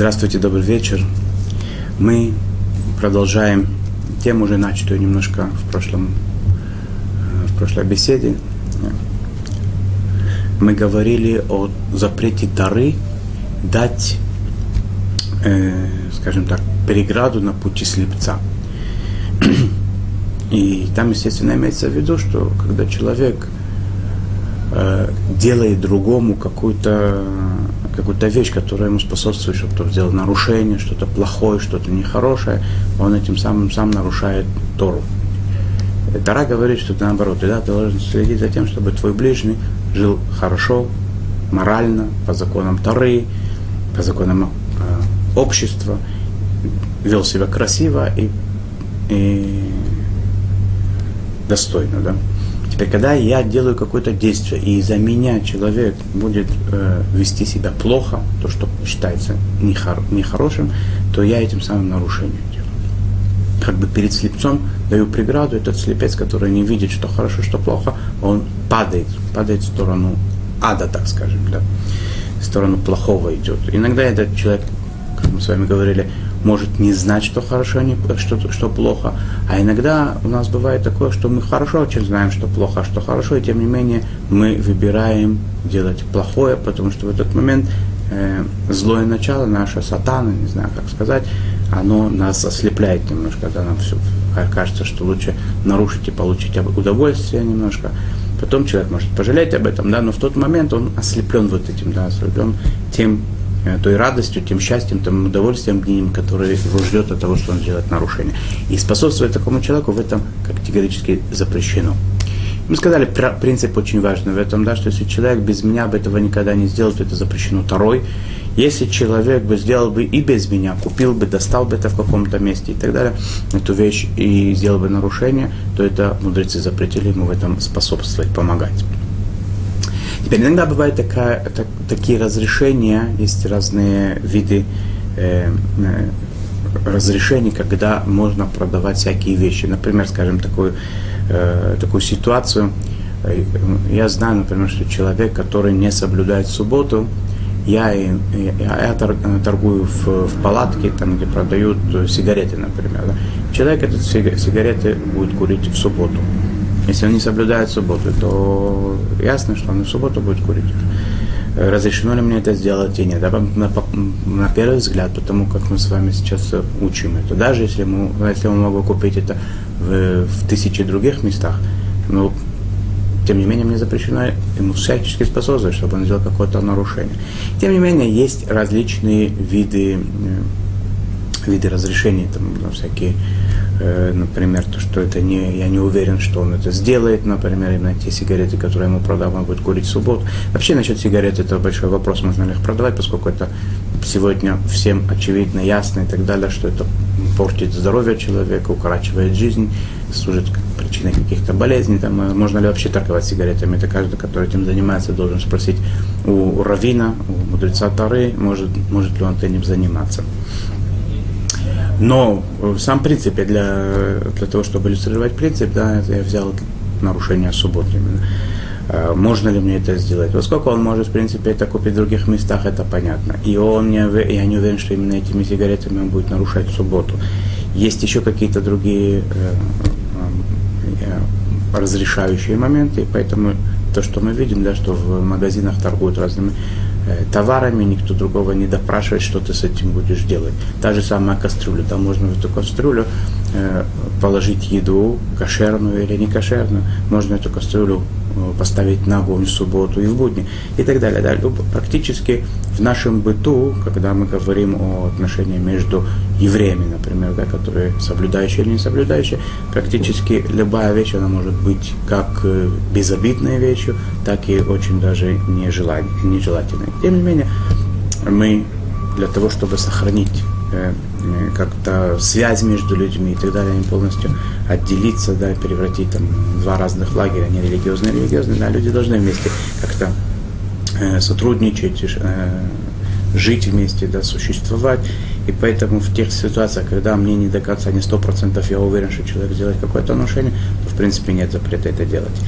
Здравствуйте, добрый вечер. Мы продолжаем тему, уже начатую немножко в прошлом, э, в прошлой беседе. Мы говорили о запрете дары дать, э, скажем так, переграду на пути слепца. И там, естественно, имеется в виду, что когда человек э, делает другому какую-то какую-то вещь, которая ему способствует, чтобы кто сделал нарушение, что-то плохое, что-то нехорошее, он этим самым сам нарушает Тору. Тара говорит, что ты наоборот, да, ты должен следить за тем, чтобы твой ближний жил хорошо, морально, по законам Торы, по законам э, общества, вел себя красиво и, и достойно, да. Теперь, когда я делаю какое-то действие, и из-за меня человек будет э, вести себя плохо, то, что считается нехор- нехорошим, то я этим самым нарушением делаю. Как бы перед слепцом даю преграду, этот слепец, который не видит, что хорошо, что плохо, он падает, падает в сторону ада, так скажем, да, в сторону плохого идет. Иногда этот человек, как мы с вами говорили, может не знать, что хорошо, что, что плохо. А иногда у нас бывает такое, что мы хорошо очень знаем, что плохо, а что хорошо, и тем не менее мы выбираем делать плохое, потому что в этот момент э, злое начало, наше сатана, не знаю, как сказать, оно нас ослепляет немножко, когда нам все кажется, что лучше нарушить и получить удовольствие немножко. Потом человек может пожалеть об этом, да, но в тот момент он ослеплен вот этим, да, ослеплен тем той радостью, тем счастьем, тем удовольствием днем, который его ждет от того, что он делает нарушение. И способствовать такому человеку в этом категорически запрещено. Мы сказали, принцип очень важный в этом, да, что если человек без меня бы этого никогда не сделал, то это запрещено. Второй, если человек бы сделал бы и без меня, купил бы, достал бы это в каком-то месте и так далее, эту вещь и сделал бы нарушение, то это мудрецы запретили ему в этом способствовать, помогать. Теперь иногда бывают такая, так, такие разрешения, есть разные виды э, э, разрешений, когда можно продавать всякие вещи. Например, скажем, такую, э, такую ситуацию. Э, я знаю, например, что человек, который не соблюдает субботу, я, я, я торгую в, в палатке, там, где продают сигареты, например. Да. Человек этот сигареты будет курить в субботу. Если он не соблюдает субботу, то ясно, что он в субботу будет курить. Разрешено ли мне это сделать или нет? Да, на, первый взгляд, потому как мы с вами сейчас учим это. Даже если, мы, если он могу купить это в, в тысячи других местах, но тем не менее мне запрещено ему всячески способствовать, чтобы он сделал какое-то нарушение. Тем не менее, есть различные виды, э, виды разрешений, там, всякие Э, например, то, что это не, я не уверен, что он это сделает, например, именно те сигареты, которые ему продал, он будет курить в субботу. Вообще насчет сигарет это большой вопрос, можно ли их продавать, поскольку это сегодня всем очевидно, ясно и так далее, что это портит здоровье человека, укорачивает жизнь, служит причиной каких-то болезней. Там, э, можно ли вообще торговать сигаретами? Это каждый, который этим занимается, должен спросить у, у равина, у мудреца Тары, может, может ли он этим заниматься. Но в самом принципе, для, для того, чтобы иллюстрировать принцип, да, я взял нарушение субботы именно. А, можно ли мне это сделать? Поскольку он может, в принципе, это купить в других местах, это понятно. И он не, я не уверен, что именно этими сигаретами он будет нарушать субботу. Есть еще какие-то другие э, э, э, разрешающие моменты, поэтому то, что мы видим, да, что в магазинах торгуют разными Э, товарами, никто другого не допрашивает, что ты с этим будешь делать. Та же самая кастрюля, там можно в эту кастрюлю э, положить еду, кошерную или не кошерную, можно эту кастрюлю Э, поставить на огонь в субботу и в будни и так далее. Да, практически в нашем быту, когда мы говорим о отношении между евреями, например, да, которые соблюдающие или не соблюдающие, практически любая вещь, она может быть как э, безобидной вещью, так и очень даже нежелательной. Тем не менее, мы для того, чтобы сохранить Э, э, как-то связь между людьми и так далее, они полностью отделиться, да, превратить там два разных лагеря, не религиозные, религиозные, да, люди должны вместе как-то э, сотрудничать, э, жить вместе, да, существовать. И поэтому в тех ситуациях, когда мне не до конца, не сто процентов я уверен, что человек делает какое-то нарушение, то в принципе нет запрета это делать.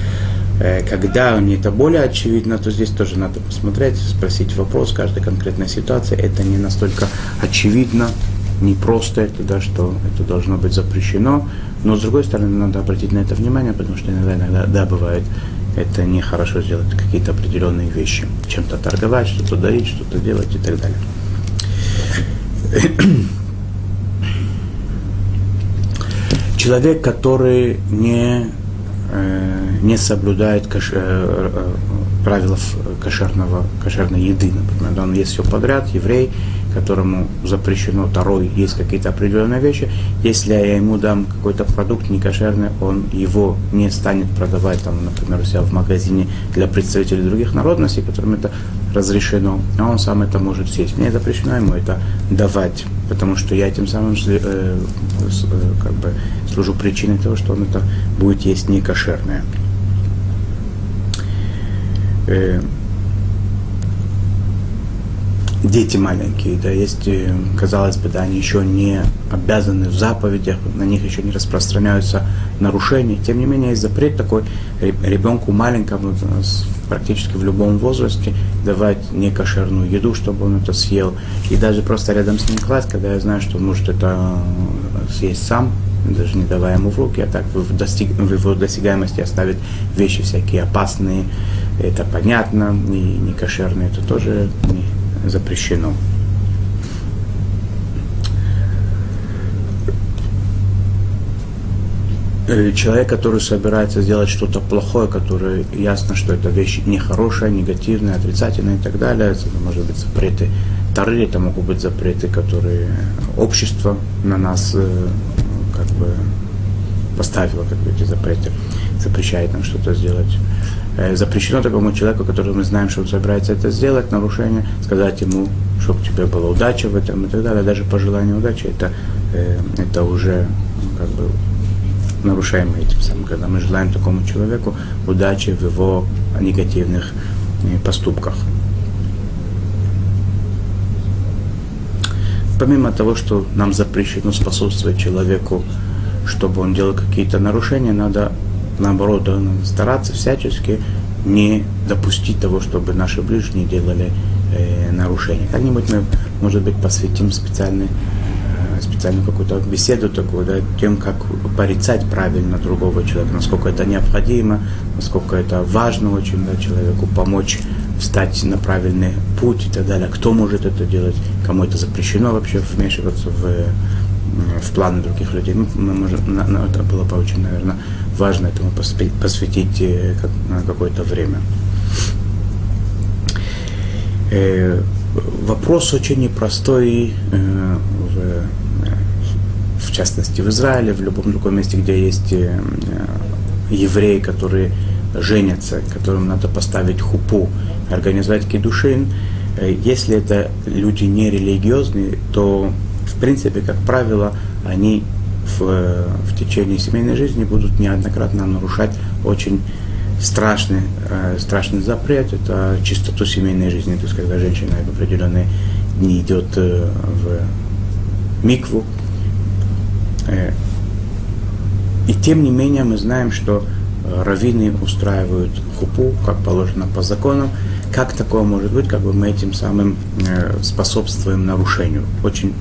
Э, когда мне это более очевидно, то здесь тоже надо посмотреть, спросить вопрос каждой конкретной ситуации. Это не настолько очевидно, не просто это, да, что это должно быть запрещено. Но, с другой стороны, надо обратить на это внимание, потому что иногда, иногда да, бывает, это нехорошо сделать какие-то определенные вещи. Чем-то торговать, что-то дарить, что-то делать и так далее. Человек, который не Э, не соблюдает каш, э, э, правил кошерного, кошерной еды, например. Он ест все подряд, еврей, которому запрещено второй, есть какие-то определенные вещи. Если я ему дам какой-то продукт некошерный, он его не станет продавать, там, например, у себя в магазине для представителей других народностей, которым это разрешено, а он сам это может съесть. Мне запрещено ему это давать, потому что я тем самым э, э, как бы служу причиной того, что он это будет есть некошерное. Э, дети маленькие, да, есть, э, казалось бы, да, они еще не обязаны в заповедях, на них еще не распространяются нарушения. Тем не менее, есть запрет такой ребенку маленькому, практически в любом возрасте, давать некошерную еду, чтобы он это съел. И даже просто рядом с ним класть, когда я знаю, что он может это э, съесть сам, даже не давая ему в руки, а так в, достиг, в его досягаемости оставить вещи всякие опасные, это понятно, и некошерные, это тоже не, запрещено. Э, человек, который собирается сделать что-то плохое, который ясно, что это вещь нехорошая, негативная, отрицательная и так далее, это может быть запреты Тары, это могут быть запреты, которые общество на нас э, как бы поставило, как бы эти запреты, запрещает нам что-то сделать. Э, запрещено такому человеку, который мы знаем, что он собирается это сделать, нарушение, сказать ему, чтобы у тебя была удача в этом и так далее. Даже пожелание удачи, это, э, это уже ну, как бы нарушаем этим самым, когда мы желаем такому человеку удачи в его негативных э, поступках. Помимо того, что нам запрещено способствовать человеку, чтобы он делал какие-то нарушения, надо наоборот, надо стараться всячески не допустить того, чтобы наши ближние делали э, нарушения. Как-нибудь мы, может быть, посвятим специальный, э, специальную какую-то беседу такую, да, тем, как порицать правильно другого человека, насколько это необходимо, насколько это важно очень да, человеку помочь встать на правильный путь и так далее. Кто может это делать, кому это запрещено вообще вмешиваться в в планы других людей. Мы, мы можем, на, на, это было бы очень, наверное, важно этому посвятить э, как, какое-то время. Э, вопрос очень непростой, э, в, э, в частности в Израиле, в любом другом месте, где есть э, евреи, которые женятся, которым надо поставить хупу, организовать кедушин. Э, если это люди не религиозные, то в принципе, как правило, они в, в течение семейной жизни будут неоднократно нарушать очень страшный, э, страшный запрет, это чистоту семейной жизни, то есть когда женщина в определенные дни идет э, в микву. Э, и тем не менее мы знаем, что э, раввины устраивают хупу, как положено по законам. Как такое может быть, как бы мы этим самым э, способствуем нарушению? Очень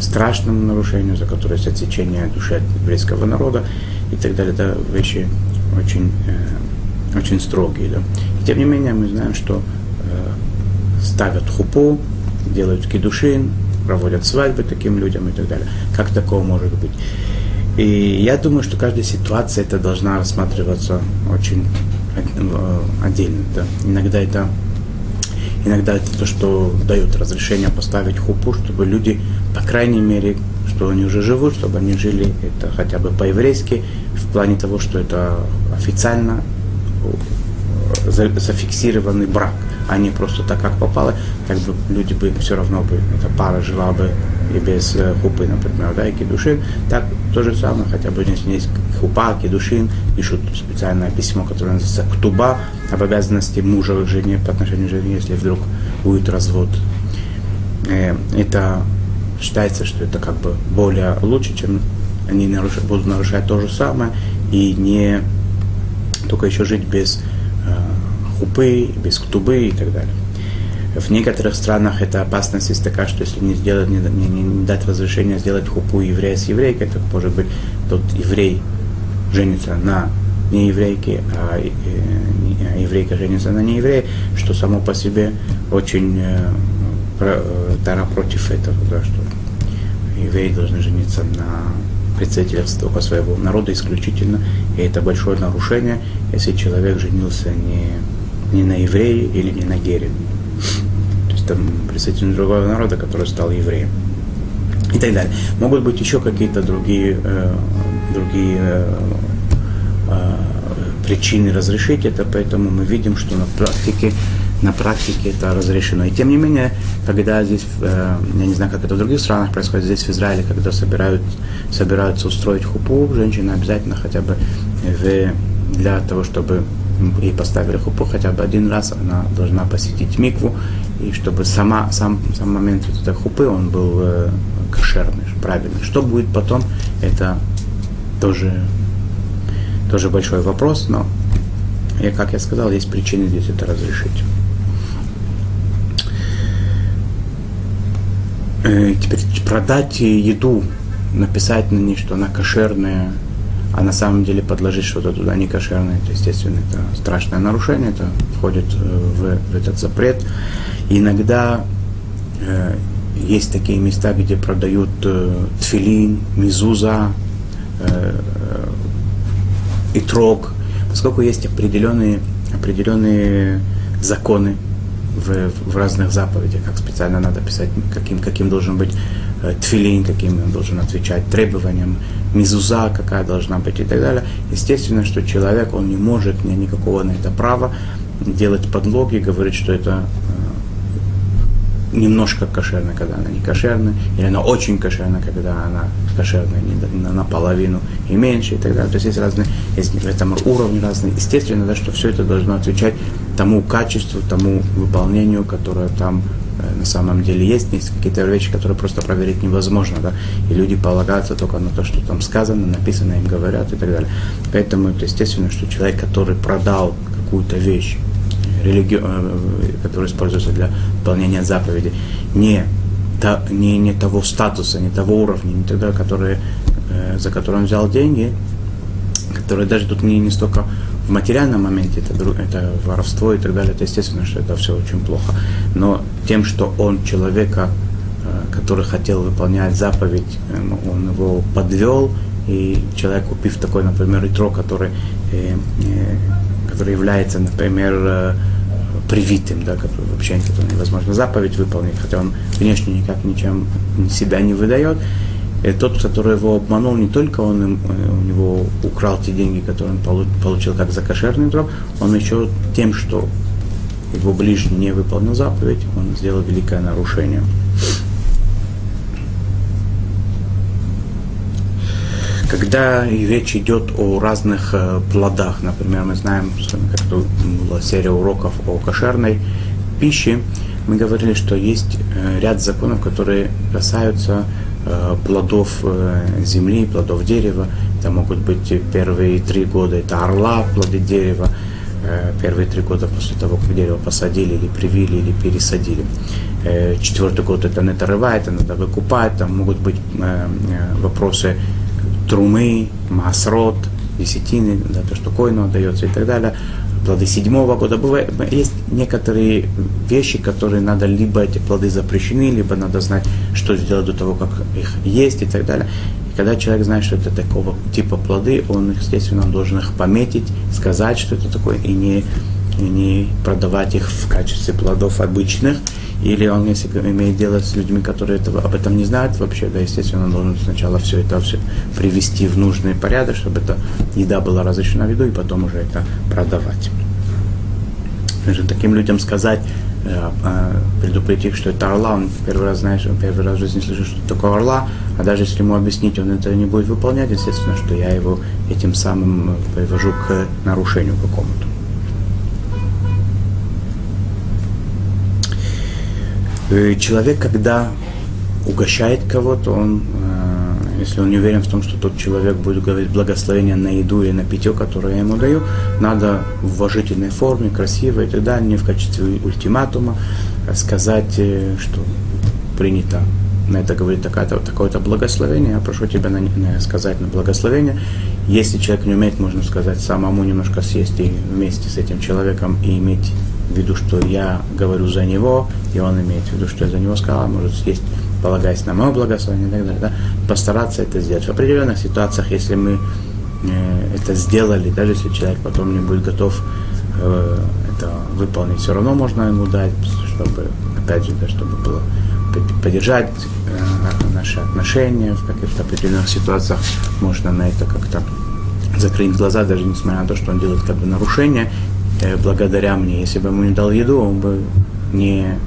страшному нарушению, за которое есть отсечение души от еврейского народа и так далее. Это вещи очень, э, очень строгие. Да. И тем не менее мы знаем, что э, ставят хупу, делают кидушин, проводят свадьбы таким людям и так далее. Как такого может быть? И я думаю, что каждая ситуация это должна рассматриваться очень э, отдельно. Да. Иногда это Иногда это то, что дает разрешение поставить хупу, чтобы люди, по крайней мере, что они уже живут, чтобы они жили это хотя бы по-еврейски, в плане того, что это официально зафиксированный брак, а не просто так, как попало, как бы люди бы все равно бы, эта пара жила бы и без э, хупы, например, да, и кедушин. Так то же самое, хотя бы если есть хупа, кедушин, пишут специальное письмо, которое называется ктуба, об обязанности мужа к жене по отношению к жене, если вдруг будет развод. Э, это считается, что это как бы более лучше, чем они нарушать, будут нарушать то же самое и не только еще жить без хупы, без ктубы и так далее. В некоторых странах эта опасность есть такая, что если не, сделать, не, не, не дать разрешение сделать хупу еврея с еврейкой, то может быть тот еврей женится на не а, э, а еврейка женится на нееврее, что само по себе очень э, э, Тара против этого, да, что евреи должны жениться на представителях только своего народа исключительно, и это большое нарушение, если человек женился не, не на еврее или не на гере. То есть там представитель другого народа, который стал евреем. И так далее. Могут быть еще какие-то другие, э, другие э, э, причины разрешить это, поэтому мы видим, что на практике на практике это разрешено. И тем не менее, когда здесь, э, я не знаю, как это в других странах происходит, здесь в Израиле, когда собирают, собираются устроить хупу, женщина обязательно хотя бы для того, чтобы ей поставили хупу, хотя бы один раз она должна посетить микву, и чтобы сама, сам, сам момент вот этой хупы, он был э, кошерный, правильный. Что будет потом, это тоже, тоже большой вопрос, но, как я сказал, есть причины здесь это разрешить. Э, теперь продать еду, написать на ней, что она кошерная, а на самом деле подложить что-то туда не кошерное, это, естественно, это страшное нарушение, это входит э, в, в этот запрет. Иногда э, есть такие места, где продают э, тфилин, мизуза, э, и трог, поскольку есть определенные, определенные законы, в, в разных заповедях, как специально надо писать, каким, каким должен быть э, тфилин, каким он должен отвечать требованиям, мизуза какая должна быть и так далее. Естественно, что человек, он не может, не никакого на это права делать подлоги, говорить, что это немножко кошерная, когда она не кошерная, или она очень кошерная, когда она кошерная не на, наполовину и меньше и так далее. То есть есть разные, есть в этом уровни разные. Естественно, да, что все это должно отвечать тому качеству, тому выполнению, которое там э, на самом деле есть. Есть какие-то вещи, которые просто проверить невозможно, да, и люди полагаются только на то, что там сказано, написано, им говорят и так далее. Поэтому это естественно, что человек, который продал какую-то вещь, религи... Э, который используется для выполнения заповеди, не, та, не, не того статуса, не того уровня, не тогда, который, э, за который он взял деньги, которые даже тут не, не столько в материальном моменте, это, это воровство и так далее, это естественно, что это все очень плохо. Но тем, что он человека, э, который хотел выполнять заповедь, он его подвел, и человек, купив такой, например, ретро, который, который является, например, привитым, да, который вообще невозможно заповедь выполнить, хотя он внешне никак ничем себя не выдает. И тот, который его обманул, не только он им, э, у него украл те деньги, которые он получил как за кошерный троп, он еще тем, что его ближний не выполнил заповедь, он сделал великое нарушение. Когда речь идет о разных э, плодах, например, мы знаем, как была серия уроков о кошерной пище, мы говорили, что есть э, ряд законов, которые касаются э, плодов земли, плодов дерева. Это могут быть первые три года, это орла, плоды дерева, первые три года после того, как дерево посадили или привили или пересадили. Четвертый год это не это надо выкупать, там могут быть вопросы трумы, масрот, десятины, да, то, что койну отдается и так далее, плоды седьмого года. Бывает, есть некоторые вещи, которые надо, либо эти плоды запрещены, либо надо знать, что сделать до того, как их есть и так далее. И когда человек знает, что это такого типа плоды, он, естественно, должен их пометить, сказать, что это такое, и не, и не продавать их в качестве плодов обычных, или он, если имеет дело с людьми, которые этого, об этом не знают вообще, да, естественно, он должен сначала все это все привести в нужный порядок, чтобы эта еда была разрешена в виду, и потом уже это продавать. Нужно таким людям сказать, э, э, предупредить их, что это орла, он первый раз, знаешь, он первый раз в жизни слышит, что такое орла, а даже если ему объяснить, он это не будет выполнять, естественно, что я его этим самым привожу к нарушению какому-то. Человек, когда угощает кого-то, он, э, если он не уверен в том, что тот человек будет говорить благословение на еду или на питье, которое я ему даю, надо в уважительной форме, красиво и так далее, не в качестве ультиматума сказать, что принято на это говорит такое-то, такое-то благословение, я прошу тебя на, на, сказать на благословение. Если человек не умеет, можно сказать, самому немножко съесть и вместе с этим человеком и иметь в виду, что я говорю за него, и он имеет в виду, что я за него сказал, а может съесть, полагаясь на мое благословение и так далее. Да? Постараться это сделать. В определенных ситуациях, если мы э, это сделали, даже если человек потом не будет готов э, это выполнить, все равно можно ему дать, чтобы, опять же, да, чтобы было поддержать э, наши отношения в каких-то определенных ситуациях. Можно на это как-то закрыть глаза, даже несмотря на то, что он делает как бы нарушение, благодаря мне. Если бы ему не дал еду, он бы не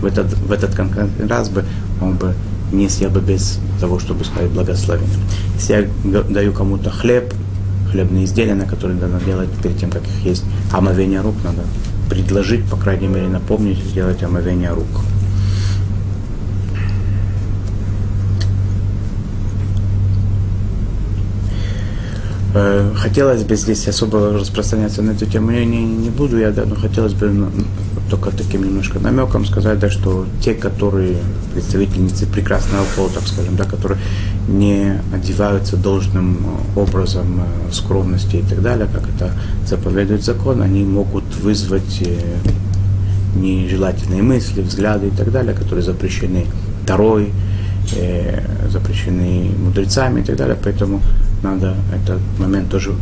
в этот, в этот конкретный раз бы он бы не съел бы без того, чтобы сказать благословение. Если я даю кому-то хлеб, хлебные изделия, на которые надо делать перед тем, как их есть, омовение рук надо предложить, по крайней мере, напомнить сделать омовение рук. Хотелось бы здесь особо распространяться на эту тему, я не, не буду, я, да, но хотелось бы ну, только таким немножко намеком сказать, да, что те, которые представительницы прекрасного пола, так скажем, да, которые не одеваются должным образом э, скромности и так далее, как это заповедует закон, они могут вызвать э, нежелательные мысли, взгляды и так далее, которые запрещены Второй, запрещены мудрецами и так далее, поэтому надо, этот момент тоже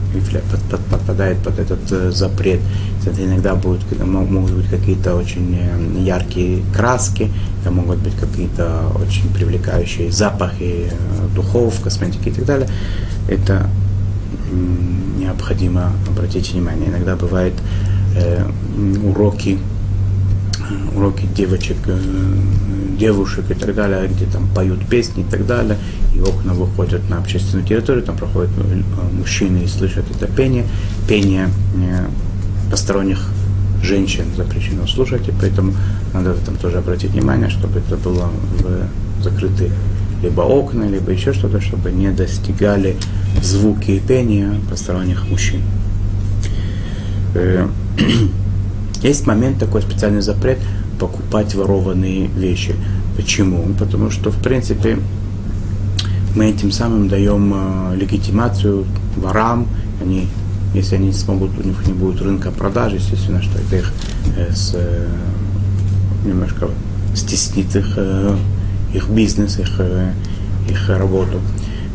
подпадает под этот э, запрет. Это иногда будут, могут быть какие-то очень э, яркие краски, это могут быть какие-то очень привлекающие запахи э, духов, косметики и так далее. Это необходимо обратить внимание. Иногда бывают уроки уроки девочек, э, девушек и так далее, где там поют песни и так далее, и окна выходят на общественную территорию, там проходят э, мужчины и слышат это пение. Пение э, посторонних женщин запрещено слушать, и поэтому надо в этом тоже обратить внимание, чтобы это было в закрытые либо окна, либо еще что-то, чтобы не достигали звуки и пения посторонних мужчин. Есть момент такой специальный запрет покупать ворованные вещи. Почему? Потому что, в принципе, мы этим самым даем э, легитимацию ворам, они, если они смогут, у них не будет рынка продаж, естественно, что это их э, с, э, немножко стеснит их, их бизнес, их, их работу.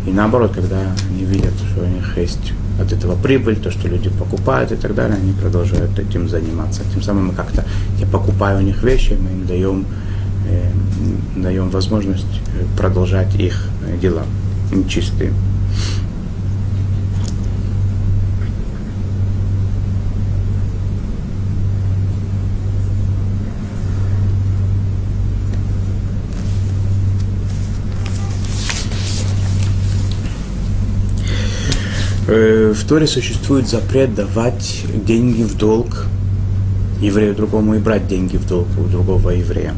И наоборот, когда они видят, что у них есть от этого прибыль, то, что люди покупают и так далее, они продолжают этим заниматься. Тем самым мы как-то, я покупаю у них вещи, мы им даем, э, даем возможность э, продолжать их э, дела нечистые. В Торе существует запрет давать деньги в долг еврею другому и брать деньги в долг у другого еврея.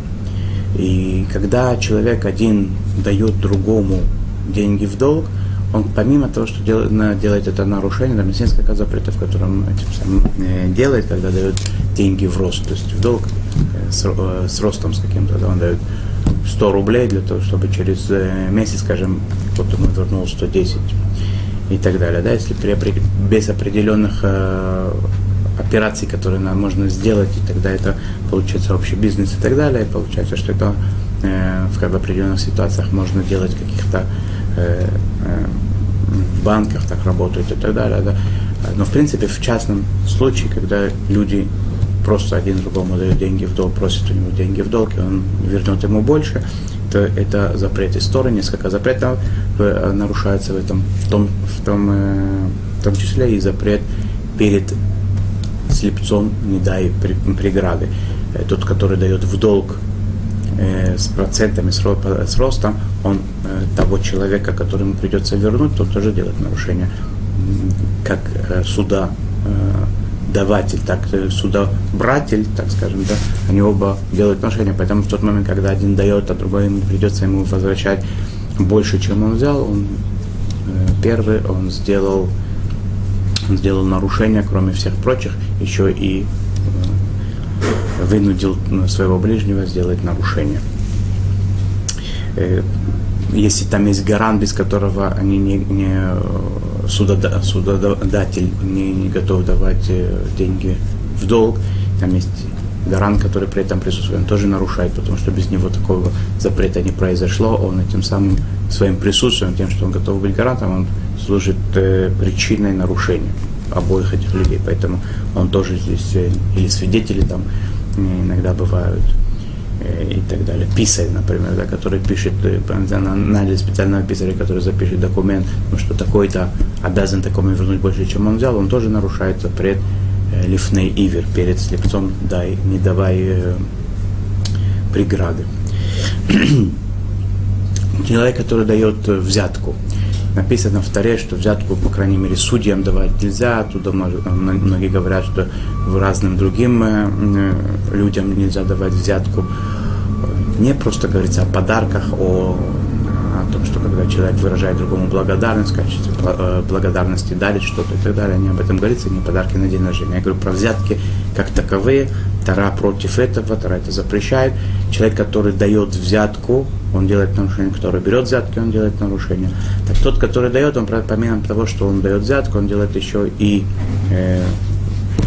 И когда человек один дает другому деньги в долг, он помимо того, что делает, это нарушение, там есть несколько запретов, которым этим самым э, делает, когда дает деньги в рост, то есть в долг э, с, с ростом с каким-то, да, он дает 100 рублей для того, чтобы через месяц, скажем, вот ему вернул 110 и так далее. Да? Если при, без определенных э, операций, которые нам можно сделать, и тогда это получается общий бизнес и так далее, и получается, что это э, в, как бы, определенных ситуациях можно делать каких-то э, э, в банках так работают и так далее. Да? Но в принципе в частном случае, когда люди просто один другому дают деньги в долг, просят у него деньги в долг, и он вернет ему больше, то это запрет истории, несколько запретов э, нарушается в этом, в том, в том, э, в том числе и запрет перед слепцом не дай преграды. Э, тот, который дает в долг с процентами, с ростом, он того человека, которому придется вернуть, тот тоже делает нарушение. Как суда даватель, так э, судобратель, так скажем, да, они оба делают отношения, поэтому в тот момент, когда один дает, а другой ему придется ему возвращать больше, чем он взял, он первый, он сделал, он сделал нарушение, кроме всех прочих, еще и вынудил своего ближнего сделать нарушение. Если там есть гарант, без которого они не, не судода, судодатель не, не готов давать деньги в долг, там есть гарант, который при этом присутствует, он тоже нарушает, потому что без него такого запрета не произошло, он этим самым своим присутствием, тем, что он готов быть гарантом, он служит э, причиной нарушения обоих этих людей. Поэтому он тоже здесь, э, или свидетели там иногда бывают, э, и так далее. Писарь, например, да, который пишет, э, наняли специального писаря, который запишет документ, ну, что такой-то обязан такому вернуть больше, чем он взял, он тоже нарушает запрет э, лифней ивер перед слепцом, дай, не давай э, преграды. Человек, который дает взятку, написано в Таре, что взятку, по крайней мере, судьям давать нельзя. Оттуда многие говорят, что разным другим э, э, людям нельзя давать взятку. Не просто говорится о подарках, о, о том, что когда человек выражает другому благодарность, качестве э, благодарности дарит что-то и так далее, не об этом говорится, не подарки на день рождения. Я говорю про взятки как таковые. Тара против этого, Тара это запрещает. Человек, который дает взятку, он делает нарушение, который берет взятки, он делает нарушение. Так тот, который дает, он помимо того, что он дает взятку, он делает еще и э,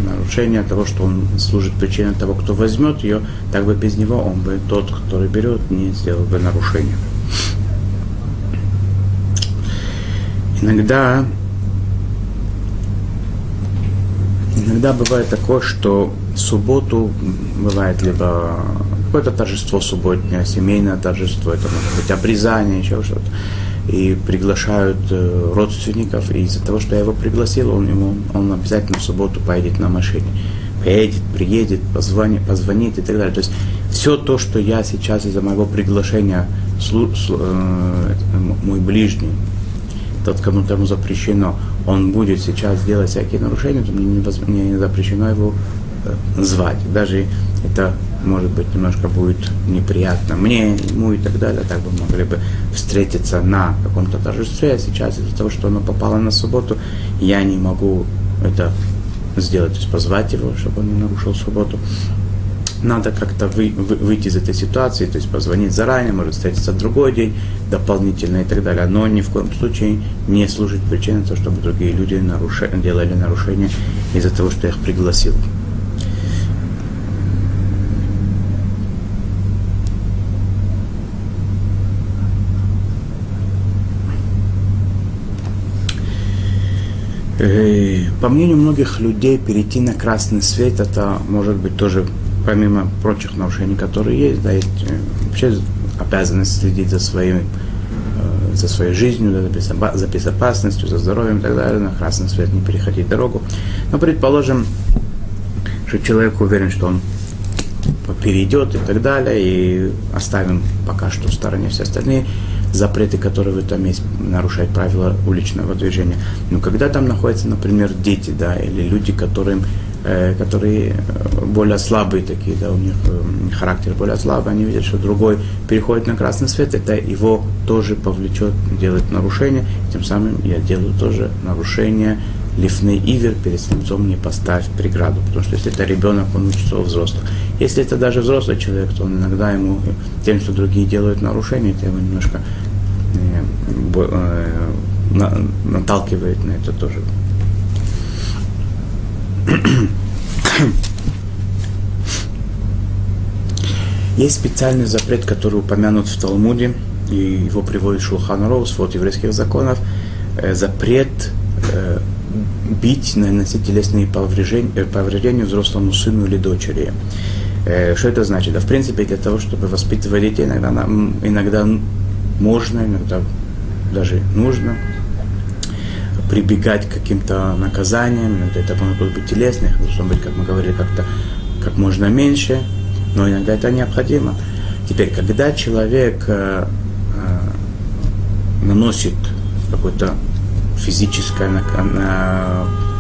нарушение того, что он служит причиной того, кто возьмет ее, так бы без него он бы, тот, который берет, не сделал бы нарушение. Иногда иногда бывает такое, что субботу бывает либо какое-то торжество субботнее, семейное торжество, это может быть обрезание, еще что-то. И приглашают э, родственников, и из-за того, что я его пригласил, он, ему, он обязательно в субботу поедет на машине. Поедет, приедет, позвонит, позвонит и так далее. То есть все то, что я сейчас из-за моего приглашения, э, мой ближний, тот, кому тому запрещено, он будет сейчас делать всякие нарушения, то мне не, не запрещено его э, звать. Даже это может быть, немножко будет неприятно мне, ему и так далее, так бы могли бы встретиться на каком-то торжестве, а сейчас из-за того, что оно попало на субботу, я не могу это сделать, то есть позвать его, чтобы он не нарушил субботу. Надо как-то вы, вы, выйти из этой ситуации, то есть позвонить заранее, может встретиться в другой день дополнительно и так далее, но ни в коем случае не служить причиной того, чтобы другие люди наруши, делали нарушения из-за того, что я их пригласил. По мнению многих людей, перейти на красный свет, это может быть тоже, помимо прочих нарушений, которые есть, да, есть э, вообще обязанность следить за своим э, за своей жизнью, за безопасностью, за здоровьем и так далее, на красный свет не переходить дорогу. Но предположим, что человек уверен, что он перейдет и так далее, и оставим пока что в стороне все остальные запреты, которые в этом есть, нарушают правила уличного движения. Но когда там находятся, например, дети, да, или люди, которым, которые более слабые такие, да, у них э, характер более слабый, они видят, что другой переходит на красный свет, это его тоже повлечет делать нарушение, тем самым я делаю тоже нарушение лифный ивер перед слепцом не поставь преграду, потому что если это ребенок, он учится у взрослых. Если это даже взрослый человек, то он иногда ему тем, что другие делают нарушения, это его немножко э, э, на, наталкивает на это тоже. Есть специальный запрет, который упомянут в Талмуде, и его приводит Шулхан Роуз, вот еврейских законов, э, запрет э, бить, наносить телесные повреждения, э, повреждения взрослому сыну или дочери. Что это значит? Да, в принципе, для того, чтобы воспитывать детей, иногда, иногда можно, иногда даже нужно прибегать к каким-то наказаниям, иногда это могут быть телесные, должно быть, как мы говорили, как-то как можно меньше, но иногда это необходимо. Теперь, когда человек э, э, наносит какой-то физическое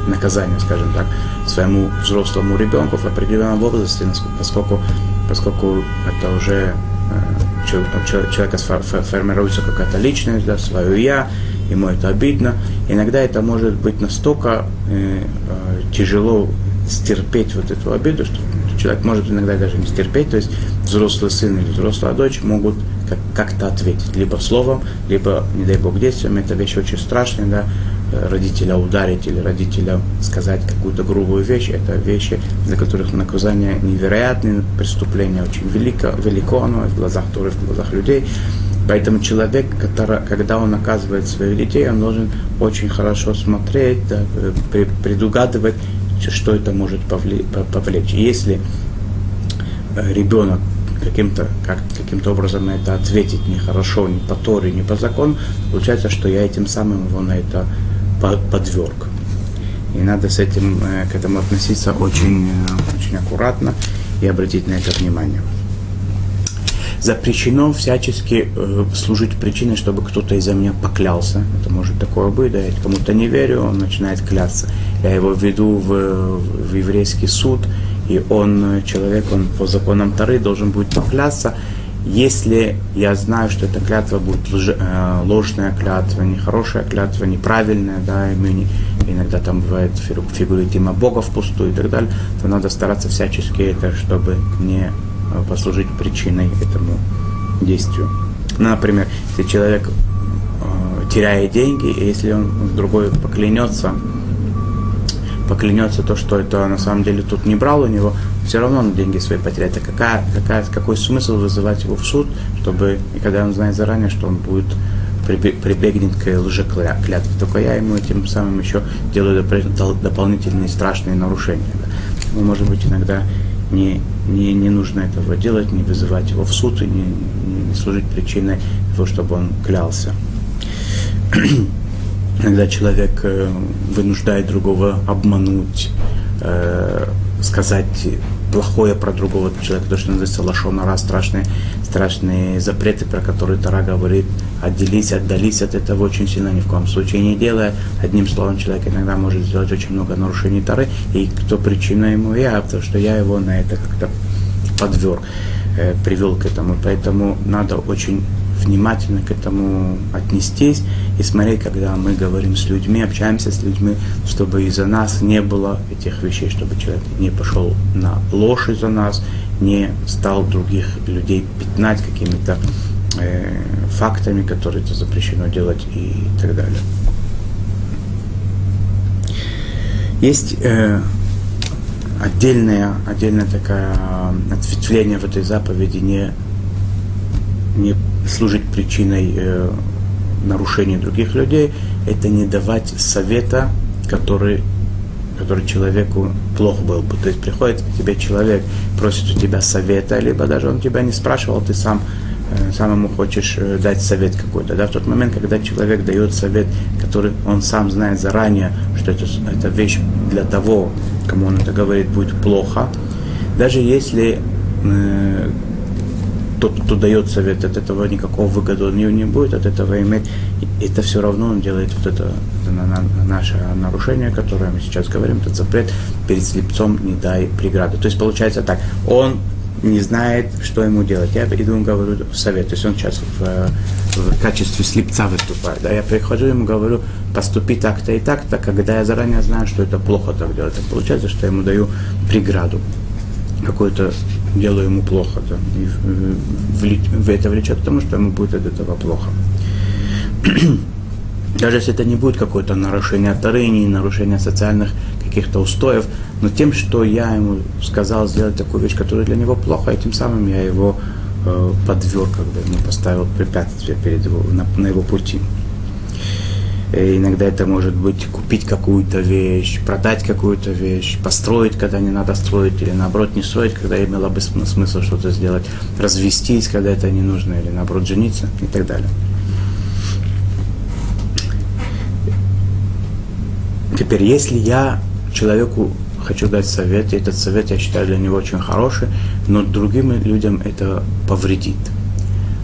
наказание, скажем так, своему взрослому ребенку в определенном возрасте, поскольку, поскольку это уже э, человека формируется какая-то личность, да, свое я, ему это обидно. Иногда это может быть настолько э, э, тяжело стерпеть вот эту обиду, что человек может иногда даже не стерпеть, то есть взрослый сын или взрослая дочь могут как- как-то ответить, либо словом, либо, не дай бог, действием. Это вещь очень страшная, да, родителя ударить или родителя сказать какую-то грубую вещь, это вещи, за которых наказание невероятное, преступление очень велико, велико оно в глазах Торы, в глазах людей. Поэтому человек, который, когда он наказывает своих детей, он должен очень хорошо смотреть, да, предугадывать, что это может повлечь. Если ребенок каким-то как, каким образом на это ответить нехорошо, не по Торе, не по закону, получается, что я этим самым его на это подверг. И надо с этим, э, к этому относиться очень, э, очень аккуратно и обратить на это внимание. Запрещено всячески э, служить причиной, чтобы кто-то из-за меня поклялся. Это может такое быть, да, я кому-то не верю, он начинает клясться. Я его веду в, в еврейский суд, и он, человек, он по законам Тары должен будет поклясться, если я знаю, что эта клятва будет лж, э, ложная клятва, нехорошая клятва, неправильная, да, и мы иногда там бывает фигуративно Бога впустую и так далее, то надо стараться всячески это, чтобы не э, послужить причиной этому действию. Например, если человек э, теряет деньги, если он другой поклянется, поклянется то, что это на самом деле тут не брал у него, все равно он деньги свои потеряет. А какая, какая, какой смысл вызывать его в суд, чтобы, и когда он знает заранее, что он будет прибегнет к лжеклятве. Только я ему этим самым еще делаю дополнительные страшные нарушения. Ну, может быть, иногда не, не, не нужно этого делать, не вызывать его в суд и не, не служить причиной того, чтобы он клялся. Иногда человек э, вынуждает другого обмануть, э, сказать плохое про другого человека, то, что называется лошонара, страшные, страшные запреты, про которые Тара говорит, отделись, отдались от этого очень сильно, ни в коем случае не делая. Одним словом, человек иногда может сделать очень много нарушений Тары, и кто причина ему я, потому что я его на это как-то подверг, э, привел к этому. Поэтому надо очень внимательно к этому отнестись и смотреть, когда мы говорим с людьми, общаемся с людьми, чтобы из-за нас не было этих вещей, чтобы человек не пошел на ложь из-за нас, не стал других людей пятнать какими-то фактами, которые это запрещено делать и так далее. Есть э, отдельное, отдельное такое ответвление в этой заповеди не, не служить причиной э, нарушения других людей, это не давать совета, который, который человеку плохо был бы. То есть приходит к тебе человек, просит у тебя совета, либо даже он тебя не спрашивал, ты сам э, самому хочешь э, дать совет какой-то. Да? В тот момент, когда человек дает совет, который он сам знает заранее, что это, это вещь для того, кому он это говорит, будет плохо, даже если э, тот, кто дает совет, от этого никакого выгоды него не будет, от этого иметь. Это все равно он делает вот это, это наше нарушение, которое мы сейчас говорим, этот запрет перед слепцом не дай преграды. То есть получается так, он не знает, что ему делать. Я иду ему говорю совет. То есть он сейчас в, в качестве слепца выступает. Да? Я прихожу ему говорю, поступи так-то и так-то, когда я заранее знаю, что это плохо так делать. Так получается, что я ему даю преграду какую-то делаю ему плохо, да, и это влечет к тому, что ему будет от этого плохо. Даже если это не будет какое-то нарушение Тары, не нарушение социальных каких-то устоев, но тем, что я ему сказал сделать такую вещь, которая для него плохо, и тем самым я его э, подверг, как бы ему поставил препятствие перед его, на, на его пути. Э, иногда это может быть купить какую-то вещь, продать какую-то вещь, построить, когда не надо строить, или наоборот не строить, когда имело бы смысл что-то сделать, развестись, когда это не нужно, или наоборот жениться и так далее. Теперь, если я человеку хочу дать совет, и этот совет я считаю для него очень хороший, но другим людям это повредит.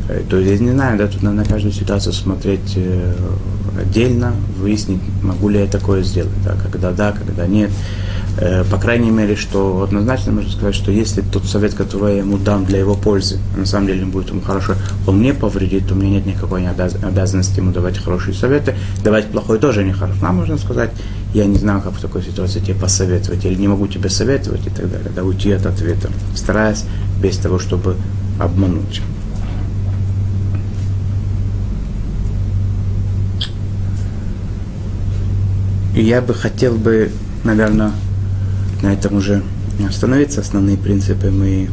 Э, то есть, не знаю, да, тут надо на каждую ситуацию смотреть отдельно, выяснить, могу ли я такое сделать, да, когда да, когда нет. Э, по крайней мере, что однозначно можно сказать, что если тот совет, который я ему дам для его пользы, на самом деле будет ему хорошо, он мне повредит, то у меня нет никакой обязанности ему давать хорошие советы. Давать плохой тоже нехорошо. А можно сказать, я не знаю, как в такой ситуации тебе посоветовать, или не могу тебе советовать и так далее, да, уйти от ответа, стараясь без того, чтобы обмануть. И я бы хотел бы, наверное, на этом уже остановиться. Основные принципы мы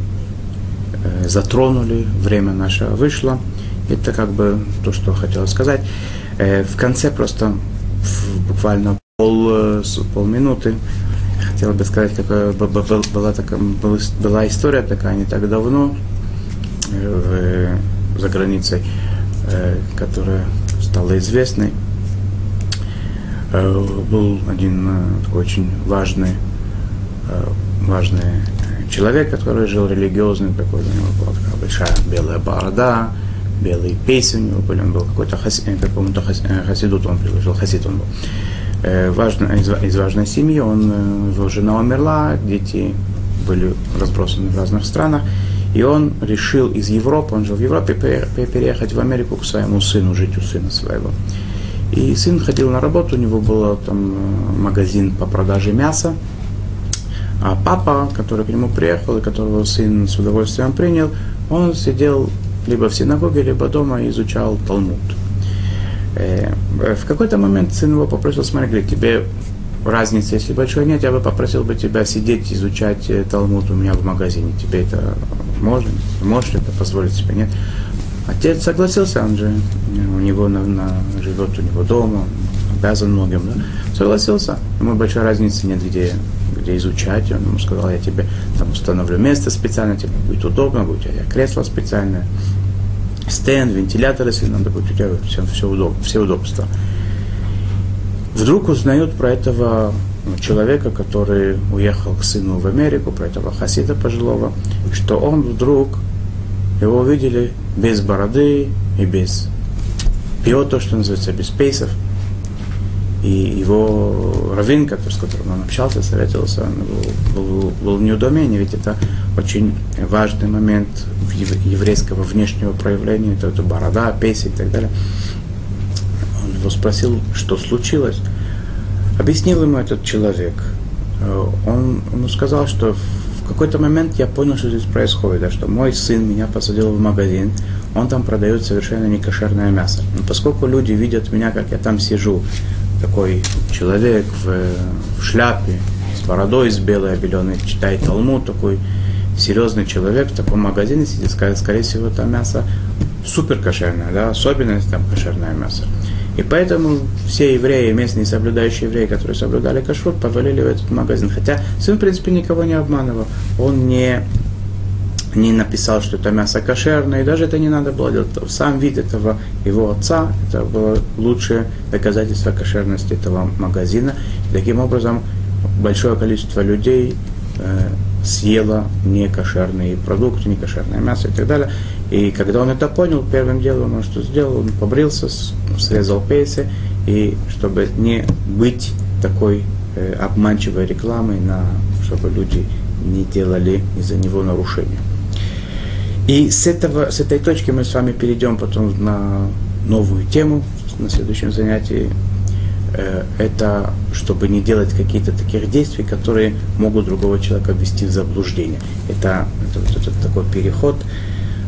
э, затронули, время наше вышло. Это как бы то, что хотел сказать. Э, в конце просто буквально пол, э, полминуты хотел бы сказать, какая была, такая, была история такая не так давно в, за границей, которая стала известной. Был один такой очень важный важный человек, который жил религиозный, такой у него была такая большая белая борода, белые песни у него были, он был какой-то хасид, э, какому-то э, хасидут он приложил, хасид он был. Важно, из, из важной семьи, он, его жена умерла, дети были разбросаны в разных странах, и он решил из Европы, он жил в Европе, переехать в Америку к своему сыну, жить у сына своего. И сын ходил на работу, у него был там магазин по продаже мяса, а папа, который к нему приехал и которого сын с удовольствием принял, он сидел либо в синагоге, либо дома и изучал Талмуд. Э, в какой-то момент сын его попросил, смотри, говорит, тебе разницы, если большой нет, я бы попросил бы тебя сидеть, изучать э, Талмуд у меня в магазине. Тебе это можно? Можешь это позволить себе? Нет? Отец согласился, он же у него на, на, живет у него дома, обязан многим, да? Согласился. Ему большой разницы нет, где где изучать. Он ему сказал, я тебе там установлю место специально, тебе будет удобно, будет у тебя кресло специальное, стенд, вентилятор, если надо будет, у тебя все, все, удоб, все удобства. Вдруг узнают про этого человека, который уехал к сыну в Америку, про этого хасида пожилого, что он вдруг, его увидели без бороды и без пио, то, что называется, без пейсов – и его раввин, который, с которым он общался, советовался, он был, был, был в недоумении, ведь это очень важный момент еврейского внешнего проявления, это, это борода, песня и так далее. Он его спросил, что случилось. Объяснил ему этот человек. Э, он ему сказал, что в какой-то момент я понял, что здесь происходит, да, что мой сын меня посадил в магазин, он там продает совершенно некошерное мясо. Но поскольку люди видят меня, как я там сижу, такой человек в, в шляпе, с бородой, с белой обеленной, читает Талмуд, такой серьезный человек в таком магазине сидит, скорее, скорее всего, там мясо супер кошерное, да, особенность там кошерное мясо. И поэтому все евреи, местные соблюдающие евреи, которые соблюдали кашрут, повалили в этот магазин. Хотя сын, в принципе, никого не обманывал. Он не не написал, что это мясо кошерное, и даже это не надо было делать. Сам вид этого его отца, это было лучшее доказательство кошерности этого магазина. И таким образом, большое количество людей э, съело некошерные продукты, некошерное мясо и так далее. И когда он это понял, первым делом он что сделал? Он побрился, срезал пейсы, и чтобы не быть такой э, обманчивой рекламой, на, чтобы люди не делали из-за него нарушения. И с, этого, с этой точки мы с вами перейдем потом на новую тему на следующем занятии. Э, это чтобы не делать какие-то таких действий, которые могут другого человека ввести в заблуждение. Это, это вот этот такой переход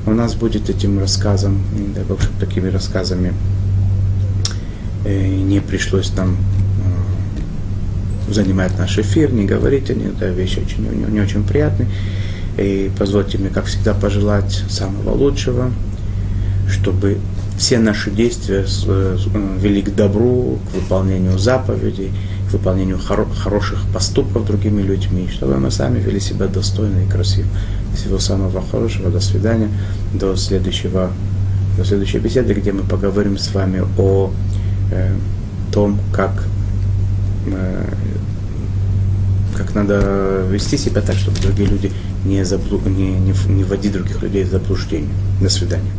у нас будет этим рассказом, чтобы такими рассказами э, не пришлось нам э, занимать наш эфир, не говорить о них, да, вещи очень, не, не очень приятные. И позвольте мне, как всегда, пожелать самого лучшего, чтобы все наши действия э, вели к добру, к выполнению заповедей, к выполнению хоро- хороших поступков другими людьми, чтобы мы сами вели себя достойно и красиво. Всего самого хорошего, до свидания, до следующего, до следующей беседы, где мы поговорим с вами о э, том, как э, как надо вести себя так, чтобы другие люди не, заблу... не, не, не вводить других людей в заблуждение. До свидания.